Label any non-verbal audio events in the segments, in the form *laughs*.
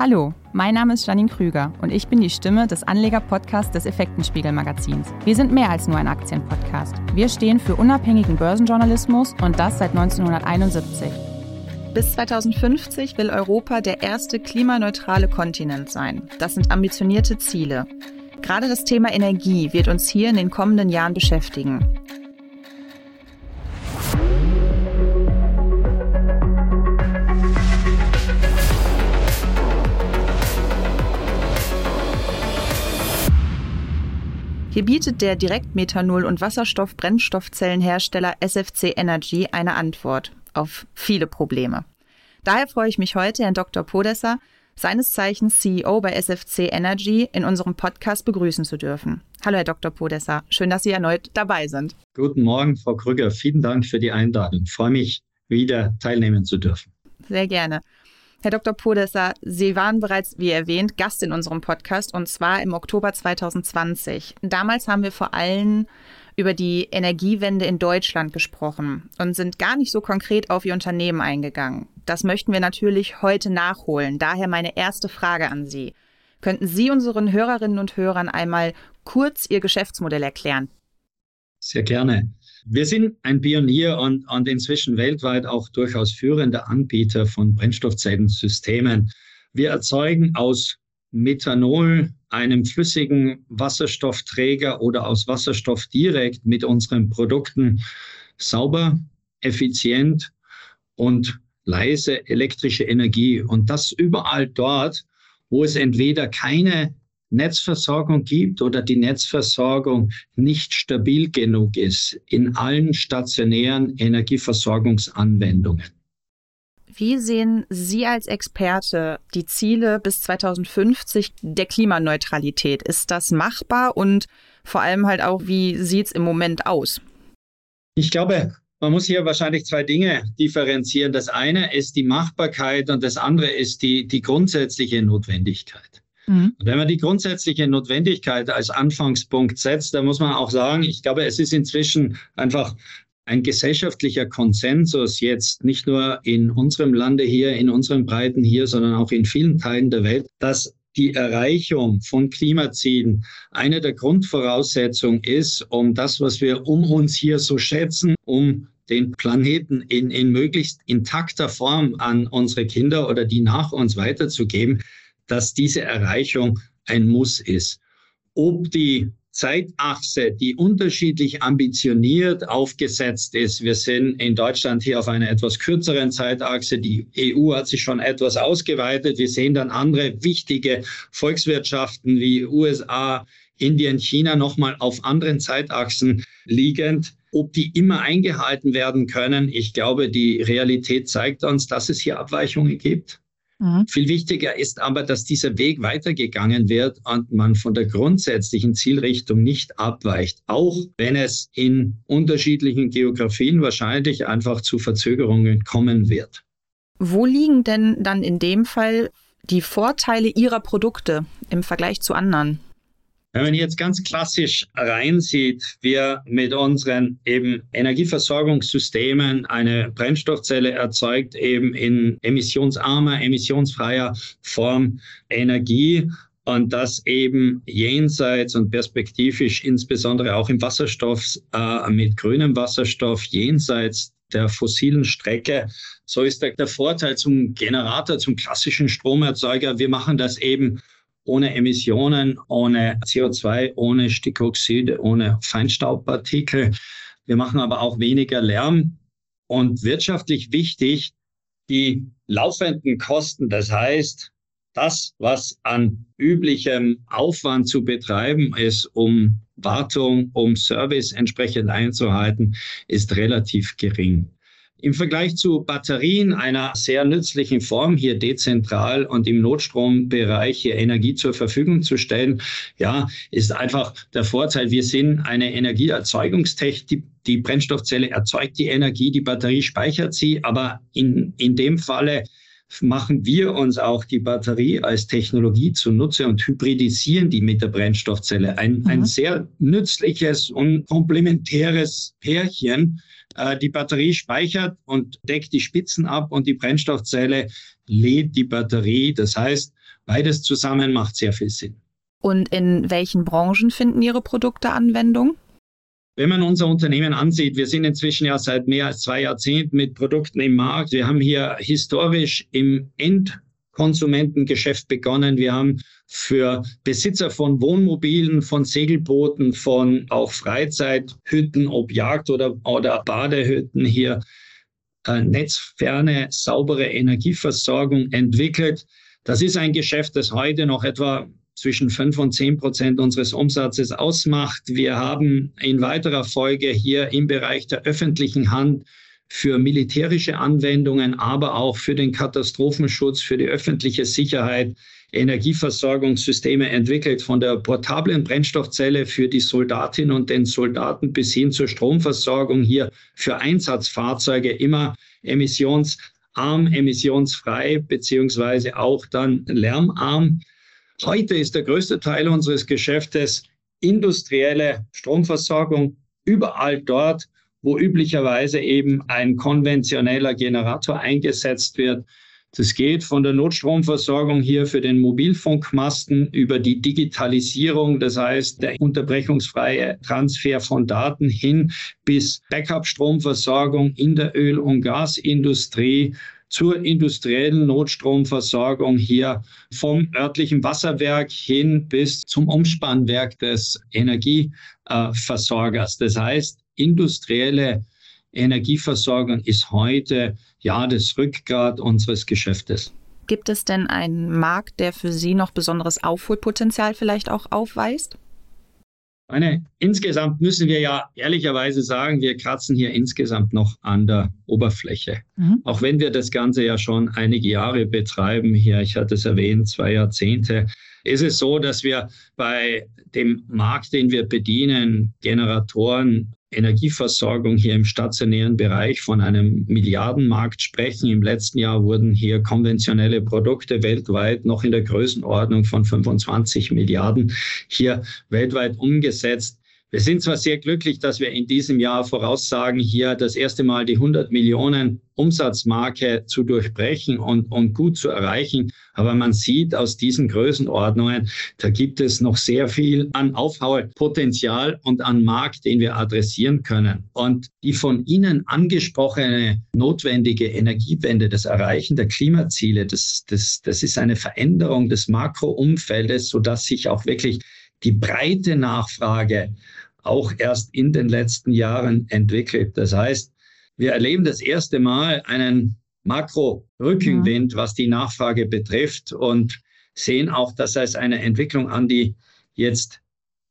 Hallo, mein Name ist Janine Krüger und ich bin die Stimme des Anleger-Podcasts des Effektenspiegel-Magazins. Wir sind mehr als nur ein Aktienpodcast. Wir stehen für unabhängigen Börsenjournalismus und das seit 1971. Bis 2050 will Europa der erste klimaneutrale Kontinent sein. Das sind ambitionierte Ziele. Gerade das Thema Energie wird uns hier in den kommenden Jahren beschäftigen. Hier bietet der Direktmethanol- und Wasserstoff-Brennstoffzellenhersteller SFC Energy eine Antwort auf viele Probleme. Daher freue ich mich heute, Herrn Dr. Podesser, seines Zeichens CEO bei SFC Energy, in unserem Podcast begrüßen zu dürfen. Hallo, Herr Dr. Podesser. Schön, dass Sie erneut dabei sind. Guten Morgen, Frau Krüger. Vielen Dank für die Einladung. Ich freue mich, wieder teilnehmen zu dürfen. Sehr gerne. Herr Dr. Podesser, Sie waren bereits, wie erwähnt, Gast in unserem Podcast und zwar im Oktober 2020. Damals haben wir vor allem über die Energiewende in Deutschland gesprochen und sind gar nicht so konkret auf Ihr Unternehmen eingegangen. Das möchten wir natürlich heute nachholen. Daher meine erste Frage an Sie. Könnten Sie unseren Hörerinnen und Hörern einmal kurz Ihr Geschäftsmodell erklären? Sehr gerne. Wir sind ein Pionier und, und inzwischen weltweit auch durchaus führender Anbieter von Brennstoffzellensystemen. Wir erzeugen aus Methanol, einem flüssigen Wasserstoffträger oder aus Wasserstoff direkt mit unseren Produkten sauber, effizient und leise elektrische Energie. Und das überall dort, wo es entweder keine Netzversorgung gibt oder die Netzversorgung nicht stabil genug ist in allen stationären Energieversorgungsanwendungen. Wie sehen Sie als Experte die Ziele bis 2050 der Klimaneutralität? Ist das machbar und vor allem halt auch, wie sieht es im Moment aus? Ich glaube, man muss hier wahrscheinlich zwei Dinge differenzieren. Das eine ist die Machbarkeit und das andere ist die, die grundsätzliche Notwendigkeit. Mhm. Wenn man die grundsätzliche Notwendigkeit als Anfangspunkt setzt, dann muss man auch sagen, ich glaube, es ist inzwischen einfach ein gesellschaftlicher Konsensus jetzt nicht nur in unserem Lande hier, in unseren Breiten hier, sondern auch in vielen Teilen der Welt, dass die Erreichung von Klimazielen eine der Grundvoraussetzungen ist, um das, was wir um uns hier so schätzen, um den Planeten in, in möglichst intakter Form an unsere Kinder oder die nach uns weiterzugeben, dass diese Erreichung ein Muss ist. Ob die Zeitachse, die unterschiedlich ambitioniert aufgesetzt ist. Wir sind in Deutschland hier auf einer etwas kürzeren Zeitachse. Die EU hat sich schon etwas ausgeweitet. Wir sehen dann andere wichtige Volkswirtschaften wie USA, Indien, China nochmal auf anderen Zeitachsen liegend. Ob die immer eingehalten werden können, ich glaube, die Realität zeigt uns, dass es hier Abweichungen gibt. Mhm. Viel wichtiger ist aber, dass dieser Weg weitergegangen wird und man von der grundsätzlichen Zielrichtung nicht abweicht, auch wenn es in unterschiedlichen Geografien wahrscheinlich einfach zu Verzögerungen kommen wird. Wo liegen denn dann in dem Fall die Vorteile Ihrer Produkte im Vergleich zu anderen? Wenn man jetzt ganz klassisch reinsieht, wir mit unseren eben Energieversorgungssystemen eine Brennstoffzelle erzeugt eben in emissionsarmer, emissionsfreier Form Energie und das eben jenseits und perspektivisch insbesondere auch im Wasserstoff äh, mit grünem Wasserstoff jenseits der fossilen Strecke. So ist der, der Vorteil zum Generator, zum klassischen Stromerzeuger. Wir machen das eben ohne Emissionen, ohne CO2, ohne Stickoxide, ohne Feinstaubpartikel. Wir machen aber auch weniger Lärm und wirtschaftlich wichtig, die laufenden Kosten, das heißt, das, was an üblichem Aufwand zu betreiben ist, um Wartung, um Service entsprechend einzuhalten, ist relativ gering. Im Vergleich zu Batterien einer sehr nützlichen Form, hier dezentral und im Notstrombereich hier Energie zur Verfügung zu stellen, ja, ist einfach der Vorteil. Wir sind eine Energieerzeugungstechnik. Die, Brennstoffzelle erzeugt die Energie, die Batterie speichert sie, aber in, in dem Falle machen wir uns auch die Batterie als Technologie zunutze und hybridisieren die mit der Brennstoffzelle. Ein, mhm. ein sehr nützliches und komplementäres Pärchen, die Batterie speichert und deckt die Spitzen ab und die Brennstoffzelle lädt die Batterie. Das heißt, beides zusammen macht sehr viel Sinn. Und in welchen Branchen finden Ihre Produkte Anwendung? Wenn man unser Unternehmen ansieht, wir sind inzwischen ja seit mehr als zwei Jahrzehnten mit Produkten im Markt. Wir haben hier historisch im Endkonsumentengeschäft begonnen. Wir haben für Besitzer von Wohnmobilen, von Segelbooten, von auch Freizeithütten, ob Jagd oder, oder Badehütten hier äh, netzferne, saubere Energieversorgung entwickelt. Das ist ein Geschäft, das heute noch etwa zwischen fünf und zehn Prozent unseres Umsatzes ausmacht. Wir haben in weiterer Folge hier im Bereich der öffentlichen Hand für militärische Anwendungen, aber auch für den Katastrophenschutz, für die öffentliche Sicherheit Energieversorgungssysteme entwickelt, von der portablen Brennstoffzelle für die Soldatinnen und den Soldaten bis hin zur Stromversorgung hier für Einsatzfahrzeuge immer emissionsarm, emissionsfrei, beziehungsweise auch dann lärmarm. Heute ist der größte Teil unseres Geschäftes industrielle Stromversorgung überall dort, wo üblicherweise eben ein konventioneller Generator eingesetzt wird. Das geht von der Notstromversorgung hier für den Mobilfunkmasten über die Digitalisierung, das heißt der unterbrechungsfreie Transfer von Daten hin bis Backup-Stromversorgung in der Öl- und Gasindustrie zur industriellen Notstromversorgung hier vom örtlichen Wasserwerk hin bis zum Umspannwerk des Energieversorgers. Das heißt, industrielle Energieversorgung ist heute ja das Rückgrat unseres Geschäftes. Gibt es denn einen Markt, der für Sie noch besonderes Aufholpotenzial vielleicht auch aufweist? Meine, insgesamt müssen wir ja ehrlicherweise sagen, wir kratzen hier insgesamt noch an der Oberfläche. Mhm. Auch wenn wir das Ganze ja schon einige Jahre betreiben, hier, ich hatte es erwähnt, zwei Jahrzehnte, ist es so, dass wir bei dem Markt, den wir bedienen, Generatoren, Energieversorgung hier im stationären Bereich von einem Milliardenmarkt sprechen. Im letzten Jahr wurden hier konventionelle Produkte weltweit noch in der Größenordnung von 25 Milliarden hier weltweit umgesetzt. Wir sind zwar sehr glücklich, dass wir in diesem Jahr voraussagen, hier das erste Mal die 100 Millionen Umsatzmarke zu durchbrechen und, und gut zu erreichen. Aber man sieht aus diesen Größenordnungen, da gibt es noch sehr viel an Aufholpotenzial und an Markt, den wir adressieren können. Und die von Ihnen angesprochene notwendige Energiewende, das Erreichen der Klimaziele, das, das, das ist eine Veränderung des Makroumfeldes, sodass sich auch wirklich die breite Nachfrage auch erst in den letzten Jahren entwickelt. Das heißt, wir erleben das erste Mal einen Makro-Rückenwind, was die Nachfrage betrifft und sehen auch, dass es eine Entwicklung an, die jetzt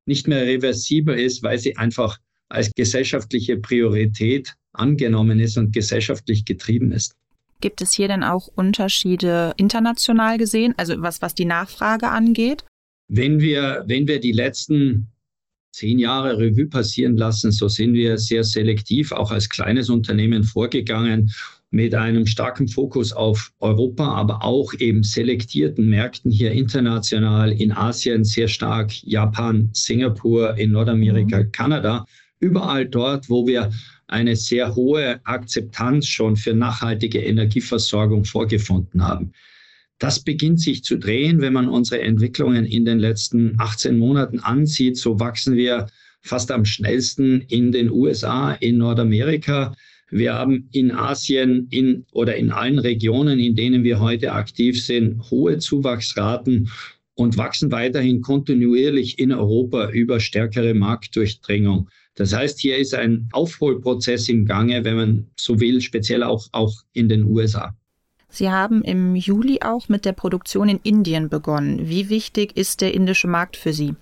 nicht mehr reversibel ist, weil sie einfach als gesellschaftliche Priorität angenommen ist und gesellschaftlich getrieben ist. Gibt es hier denn auch Unterschiede international gesehen, also was, was die Nachfrage angeht? Wenn wir, wenn wir die letzten zehn Jahre Revue passieren lassen, so sind wir sehr selektiv auch als kleines Unternehmen vorgegangen mit einem starken Fokus auf Europa, aber auch eben selektierten Märkten hier international in Asien sehr stark, Japan, Singapur, in Nordamerika, mhm. Kanada, überall dort, wo wir eine sehr hohe Akzeptanz schon für nachhaltige Energieversorgung vorgefunden haben. Das beginnt sich zu drehen, wenn man unsere Entwicklungen in den letzten 18 Monaten ansieht. So wachsen wir fast am schnellsten in den USA, in Nordamerika. Wir haben in Asien in, oder in allen Regionen, in denen wir heute aktiv sind, hohe Zuwachsraten und wachsen weiterhin kontinuierlich in Europa über stärkere Marktdurchdringung. Das heißt, hier ist ein Aufholprozess im Gange, wenn man so will, speziell auch, auch in den USA. Sie haben im Juli auch mit der Produktion in Indien begonnen. Wie wichtig ist der indische Markt für Sie?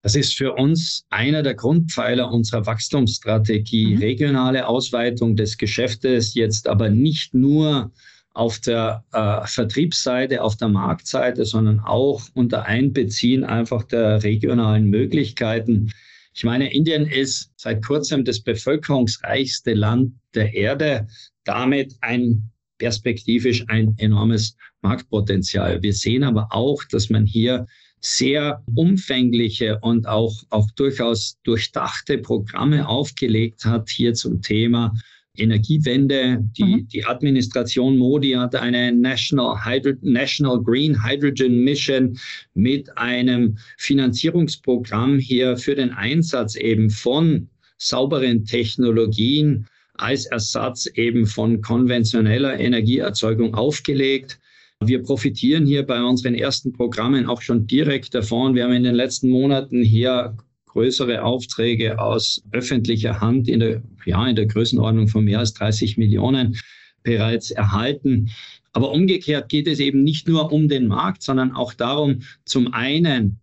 Das ist für uns einer der Grundpfeiler unserer Wachstumsstrategie. Mhm. Regionale Ausweitung des Geschäftes, jetzt aber nicht nur auf der äh, Vertriebsseite, auf der Marktseite, sondern auch unter Einbeziehen einfach der regionalen Möglichkeiten. Ich meine, Indien ist seit kurzem das bevölkerungsreichste Land der Erde, damit ein perspektivisch ein enormes Marktpotenzial. Wir sehen aber auch, dass man hier sehr umfängliche und auch, auch durchaus durchdachte Programme aufgelegt hat hier zum Thema Energiewende. Die, mhm. die Administration Modi hat eine National, Hydro National Green Hydrogen Mission mit einem Finanzierungsprogramm hier für den Einsatz eben von sauberen Technologien als Ersatz eben von konventioneller Energieerzeugung aufgelegt. Wir profitieren hier bei unseren ersten Programmen auch schon direkt davon. Wir haben in den letzten Monaten hier größere Aufträge aus öffentlicher Hand in der, ja, in der Größenordnung von mehr als 30 Millionen bereits erhalten. Aber umgekehrt geht es eben nicht nur um den Markt, sondern auch darum, zum einen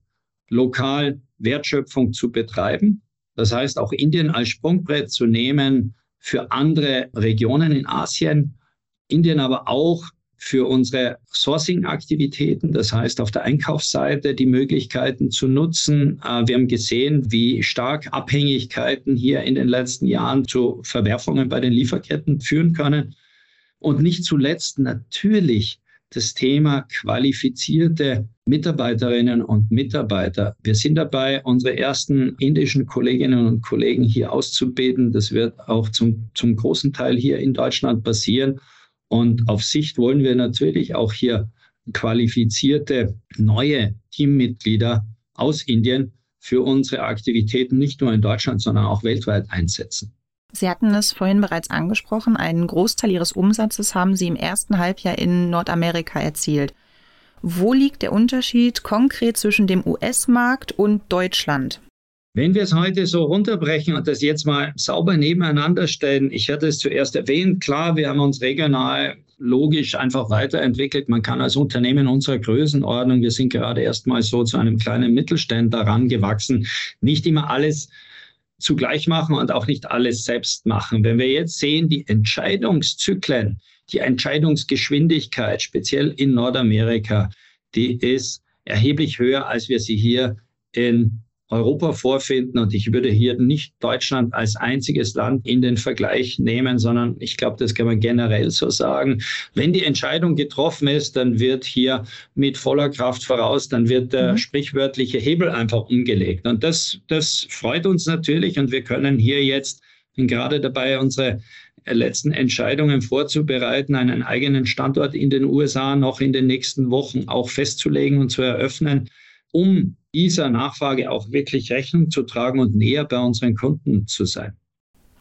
lokal Wertschöpfung zu betreiben. Das heißt, auch Indien als Sprungbrett zu nehmen für andere Regionen in Asien. Indien aber auch für unsere Sourcing-Aktivitäten, das heißt auf der Einkaufsseite die Möglichkeiten zu nutzen. Äh, wir haben gesehen, wie stark Abhängigkeiten hier in den letzten Jahren zu Verwerfungen bei den Lieferketten führen können. Und nicht zuletzt natürlich das Thema qualifizierte Mitarbeiterinnen und Mitarbeiter. Wir sind dabei, unsere ersten indischen Kolleginnen und Kollegen hier auszubilden. Das wird auch zum, zum großen Teil hier in Deutschland passieren. Und auf Sicht wollen wir natürlich auch hier qualifizierte neue Teammitglieder aus Indien für unsere Aktivitäten nicht nur in Deutschland, sondern auch weltweit einsetzen. Sie hatten es vorhin bereits angesprochen, einen Großteil Ihres Umsatzes haben Sie im ersten Halbjahr in Nordamerika erzielt. Wo liegt der Unterschied konkret zwischen dem US-Markt und Deutschland? Wenn wir es heute so runterbrechen und das jetzt mal sauber nebeneinander stellen, ich hatte es zuerst erwähnt, klar, wir haben uns regional logisch einfach weiterentwickelt. Man kann als Unternehmen unserer Größenordnung, wir sind gerade erst mal so zu einem kleinen Mittelständler rangewachsen, nicht immer alles zugleich machen und auch nicht alles selbst machen. Wenn wir jetzt sehen, die Entscheidungszyklen, die Entscheidungsgeschwindigkeit, speziell in Nordamerika, die ist erheblich höher, als wir sie hier in Europa vorfinden. Und ich würde hier nicht Deutschland als einziges Land in den Vergleich nehmen, sondern ich glaube, das kann man generell so sagen. Wenn die Entscheidung getroffen ist, dann wird hier mit voller Kraft voraus, dann wird der mhm. sprichwörtliche Hebel einfach umgelegt. Und das, das freut uns natürlich. Und wir können hier jetzt gerade dabei, unsere letzten Entscheidungen vorzubereiten, einen eigenen Standort in den USA noch in den nächsten Wochen auch festzulegen und zu eröffnen um dieser Nachfrage auch wirklich Rechnung zu tragen und näher bei unseren Kunden zu sein.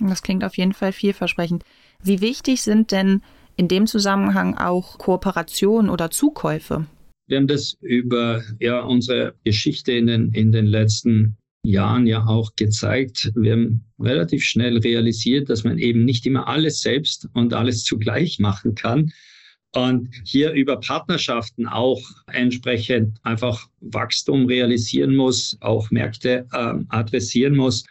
Das klingt auf jeden Fall vielversprechend. Wie wichtig sind denn in dem Zusammenhang auch Kooperationen oder Zukäufe? Wir haben das über ja, unsere Geschichte in den, in den letzten Jahren ja auch gezeigt. Wir haben relativ schnell realisiert, dass man eben nicht immer alles selbst und alles zugleich machen kann, und hier über Partnerschaften auch entsprechend einfach Wachstum realisieren muss, auch Märkte äh, adressieren muss.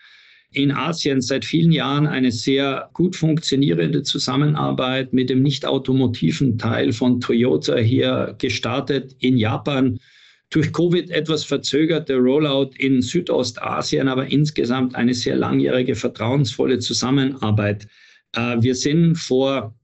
In Asien seit vielen Jahren eine sehr gut funktionierende Zusammenarbeit mit dem nicht automotiven Teil von Toyota hier gestartet. In Japan durch Covid etwas verzögerte Rollout in Südostasien, aber insgesamt eine sehr langjährige, vertrauensvolle Zusammenarbeit. Äh, wir sind vor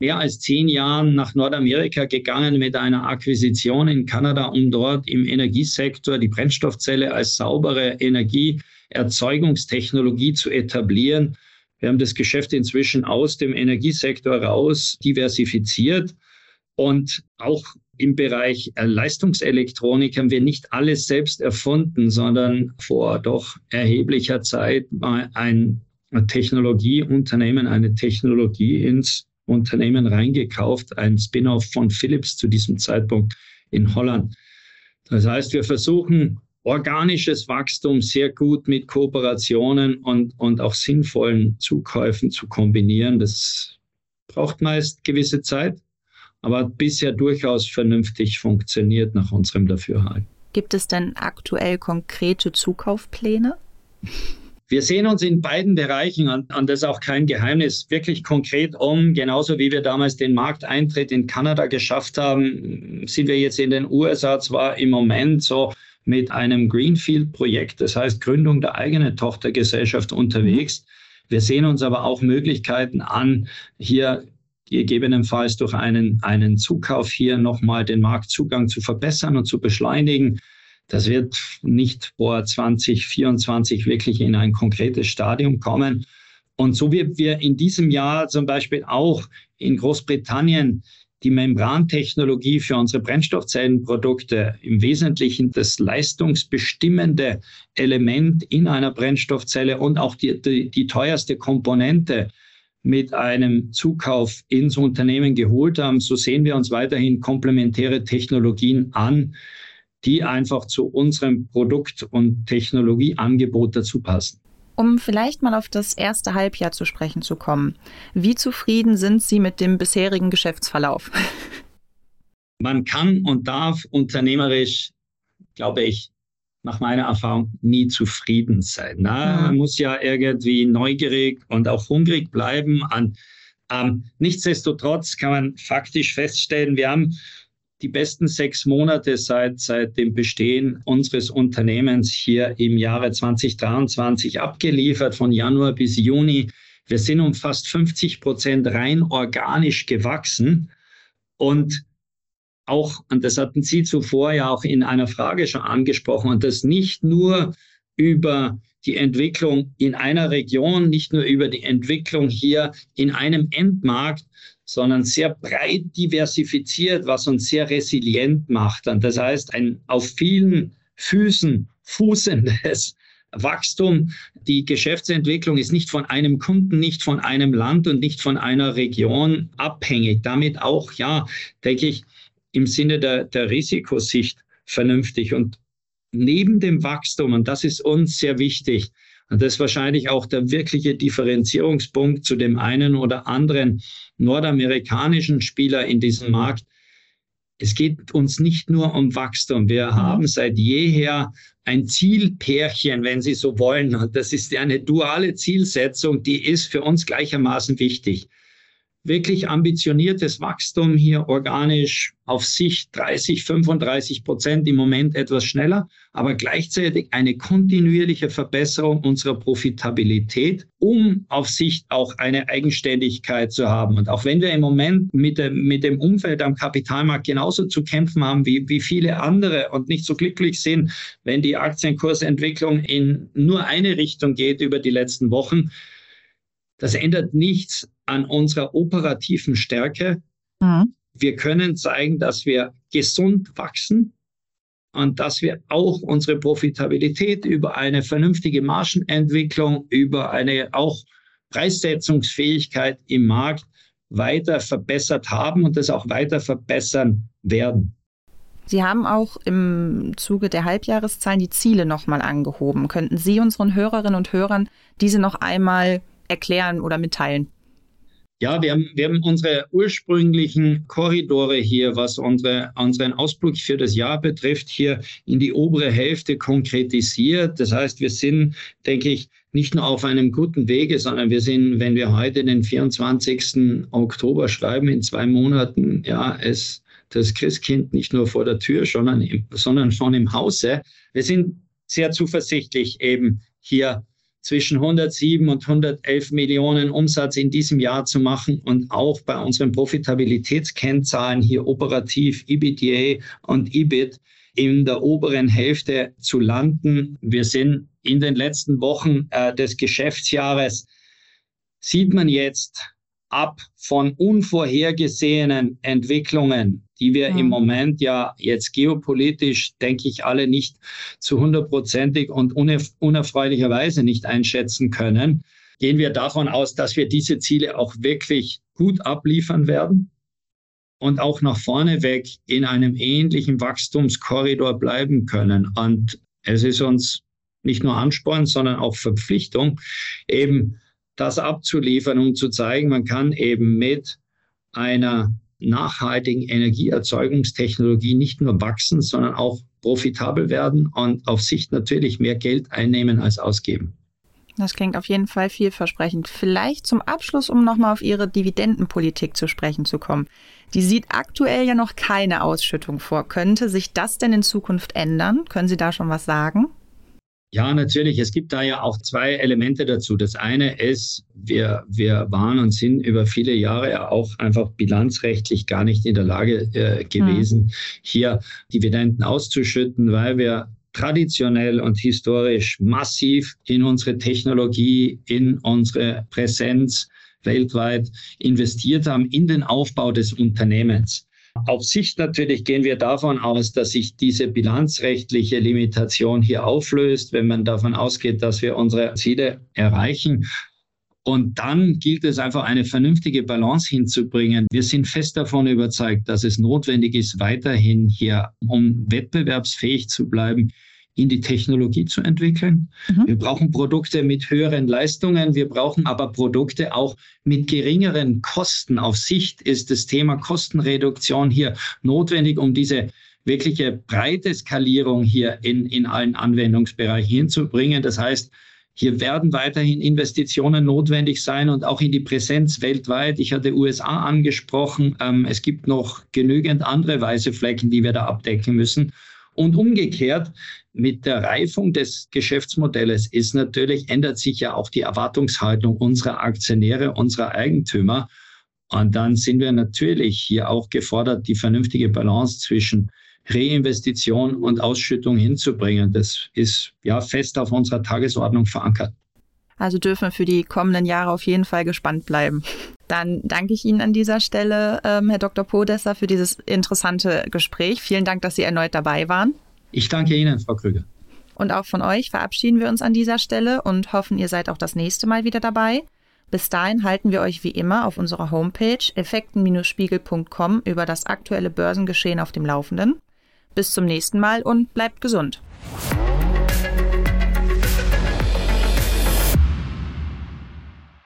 mehr als zehn Jahren nach Nordamerika gegangen mit einer Akquisition in Kanada, um dort im Energiesektor die Brennstoffzelle als saubere Energieerzeugungstechnologie zu etablieren. Wir haben das Geschäft inzwischen aus dem Energiesektor raus diversifiziert und auch im Bereich Leistungselektronik haben wir nicht alles selbst erfunden, sondern vor doch erheblicher Zeit ein Technologieunternehmen eine Technologie ins Unternehmen reingekauft, ein Spin-off von Philips zu diesem Zeitpunkt in Holland. Das heißt, wir versuchen organisches Wachstum sehr gut mit Kooperationen und, und auch sinnvollen Zukäufen zu kombinieren. Das braucht meist gewisse Zeit, aber hat bisher durchaus vernünftig funktioniert nach unserem Dafürhalten. Gibt es denn aktuell konkrete Zukaufpläne? Wir sehen uns in beiden Bereichen, und, das ist auch kein Geheimnis, wirklich konkret um. Genauso wie wir damals den Markteintritt in Kanada geschafft haben, sind wir jetzt in den USA zwar im Moment so mit einem Greenfield-Projekt, das heißt Gründung der eigenen Tochtergesellschaft unterwegs. Wir sehen uns aber auch Möglichkeiten an, hier gegebenenfalls durch einen, einen Zukauf hier nochmal den Marktzugang zu verbessern und zu beschleunigen. Das wird nicht vor 2024 wirklich in ein konkretes Stadium kommen. Und so wie wir in diesem Jahr zum Beispiel auch in Großbritannien die Membrantechnologie für unsere Brennstoffzellenprodukte im Wesentlichen das leistungsbestimmende Element in einer Brennstoffzelle und auch die, die, die teuerste Komponente mit einem Zukauf ins Unternehmen geholt haben, so sehen wir uns weiterhin komplementäre Technologien an, die einfach zu unserem Produkt- und Technologieangebot dazu passen. Um vielleicht mal auf das erste Halbjahr zu sprechen zu kommen. Wie zufrieden sind Sie mit dem bisherigen Geschäftsverlauf? *laughs* Man kann und darf unternehmerisch, glaube ich, nach meiner Erfahrung nie zufrieden sein. Na, mhm. Man muss ja irgendwie neugierig und auch hungrig bleiben. An, ähm, nichtsdestotrotz kann man faktisch feststellen, wir haben die besten sechs Monate seit, seit dem Bestehen unseres Unternehmens hier im Jahre 2023 abgeliefert, von Januar bis Juni. Wir sind um fast 50 Prozent rein organisch gewachsen. Und auch, und das hatten Sie zuvor ja auch in einer Frage schon angesprochen, und das nicht nur über die Entwicklung in einer Region, nicht nur über die Entwicklung hier in einem Endmarkt, sondern sehr breit diversifiziert, was uns sehr resilient macht. Und das heißt, ein auf vielen Füßen fußendes *laughs* Wachstum. Die Geschäftsentwicklung ist nicht von einem Kunden, nicht von einem Land und nicht von einer Region abhängig. Damit auch, ja, denke ich, im Sinne der, der Risikosicht vernünftig. Und neben dem Wachstum, und das ist uns sehr wichtig, das ist wahrscheinlich auch der wirkliche Differenzierungspunkt zu dem einen oder anderen nordamerikanischen Spieler in diesem Markt. Es geht uns nicht nur um Wachstum. Wir mhm. haben seit jeher ein Zielpärchen, wenn Sie so wollen. Und das ist eine duale Zielsetzung, die ist für uns gleichermaßen wichtig wirklich ambitioniertes Wachstum hier organisch auf Sicht 30, 35 Prozent im Moment etwas schneller, aber gleichzeitig eine kontinuierliche Verbesserung unserer Profitabilität, um auf Sicht auch eine Eigenständigkeit zu haben. Und auch wenn wir im Moment mit dem, mit dem Umfeld am Kapitalmarkt genauso zu kämpfen haben wie, wie viele andere und nicht so glücklich sind, wenn die Aktienkursentwicklung in nur eine Richtung geht über die letzten Wochen, das ändert nichts an unserer operativen Stärke. Mhm. Wir können zeigen, dass wir gesund wachsen und dass wir auch unsere Profitabilität über eine vernünftige Margenentwicklung, über eine auch Preissetzungsfähigkeit im Markt weiter verbessert haben und das auch weiter verbessern werden. Sie haben auch im Zuge der Halbjahreszahlen die Ziele nochmal angehoben. Könnten Sie unseren Hörerinnen und Hörern diese noch einmal erklären oder mitteilen? Ja, wir haben, wir haben unsere ursprünglichen Korridore hier, was unsere, unseren Ausblick für das Jahr betrifft, hier in die obere Hälfte konkretisiert. Das heißt, wir sind, denke ich, nicht nur auf einem guten Wege, sondern wir sind, wenn wir heute den 24. Oktober schreiben, in zwei Monaten, ja, es, das Christkind nicht nur vor der Tür, sondern, sondern schon im Hause. Wir sind sehr zuversichtlich eben hier zwischen 107 und 111 Millionen Umsatz in diesem Jahr zu machen und auch bei unseren Profitabilitätskennzahlen hier operativ EBITDA und EBIT in der oberen Hälfte zu landen. Wir sind in den letzten Wochen äh, des Geschäftsjahres, sieht man jetzt ab von unvorhergesehenen Entwicklungen die wir ja. im Moment ja jetzt geopolitisch, denke ich, alle nicht zu hundertprozentig und unerfreulicherweise nicht einschätzen können, gehen wir davon aus, dass wir diese Ziele auch wirklich gut abliefern werden und auch nach vorne weg in einem ähnlichen Wachstumskorridor bleiben können. Und es ist uns nicht nur Ansporn, sondern auch Verpflichtung, eben das abzuliefern, um zu zeigen, man kann eben mit einer nachhaltigen Energieerzeugungstechnologie nicht nur wachsen, sondern auch profitabel werden und auf Sicht natürlich mehr Geld einnehmen als ausgeben. Das klingt auf jeden Fall vielversprechend. Vielleicht zum Abschluss, um nochmal auf Ihre Dividendenpolitik zu sprechen zu kommen. Die sieht aktuell ja noch keine Ausschüttung vor. Könnte sich das denn in Zukunft ändern? Können Sie da schon was sagen? Ja, natürlich. Es gibt da ja auch zwei Elemente dazu. Das eine ist, wir, wir waren und sind über viele Jahre auch einfach bilanzrechtlich gar nicht in der Lage äh, gewesen, mhm. hier Dividenden auszuschütten, weil wir traditionell und historisch massiv in unsere Technologie, in unsere Präsenz weltweit investiert haben, in den Aufbau des Unternehmens. Auf Sicht natürlich gehen wir davon aus, dass sich diese bilanzrechtliche Limitation hier auflöst, wenn man davon ausgeht, dass wir unsere Ziele erreichen. Und dann gilt es einfach, eine vernünftige Balance hinzubringen. Wir sind fest davon überzeugt, dass es notwendig ist, weiterhin hier, um wettbewerbsfähig zu bleiben, in die Technologie zu entwickeln. Mhm. Wir brauchen Produkte mit höheren Leistungen. Wir brauchen aber Produkte auch mit geringeren Kosten. Auf Sicht ist das Thema Kostenreduktion hier notwendig, um diese wirkliche breite Skalierung hier in, in allen Anwendungsbereichen hinzubringen. Das heißt, hier werden weiterhin Investitionen notwendig sein und auch in die Präsenz weltweit. Ich hatte USA angesprochen. Ähm, es gibt noch genügend andere weiße Flecken, die wir da abdecken müssen. Und umgekehrt, mit der Reifung des Geschäftsmodells ist natürlich, ändert sich ja auch die Erwartungshaltung unserer Aktionäre, unserer Eigentümer. Und dann sind wir natürlich hier auch gefordert, die vernünftige Balance zwischen Reinvestition und Ausschüttung hinzubringen. Das ist ja fest auf unserer Tagesordnung verankert. Also dürfen wir für die kommenden Jahre auf jeden Fall gespannt bleiben. Dann danke ich Ihnen an dieser Stelle, ähm, Herr Dr. Podesser, für dieses interessante Gespräch. Vielen Dank, dass Sie erneut dabei waren. Ich danke Ihnen, Frau Krüger. Und auch von euch verabschieden wir uns an dieser Stelle und hoffen, ihr seid auch das nächste Mal wieder dabei. Bis dahin halten wir euch wie immer auf unserer Homepage effekten-spiegel.com über das aktuelle Börsengeschehen auf dem Laufenden. Bis zum nächsten Mal und bleibt gesund.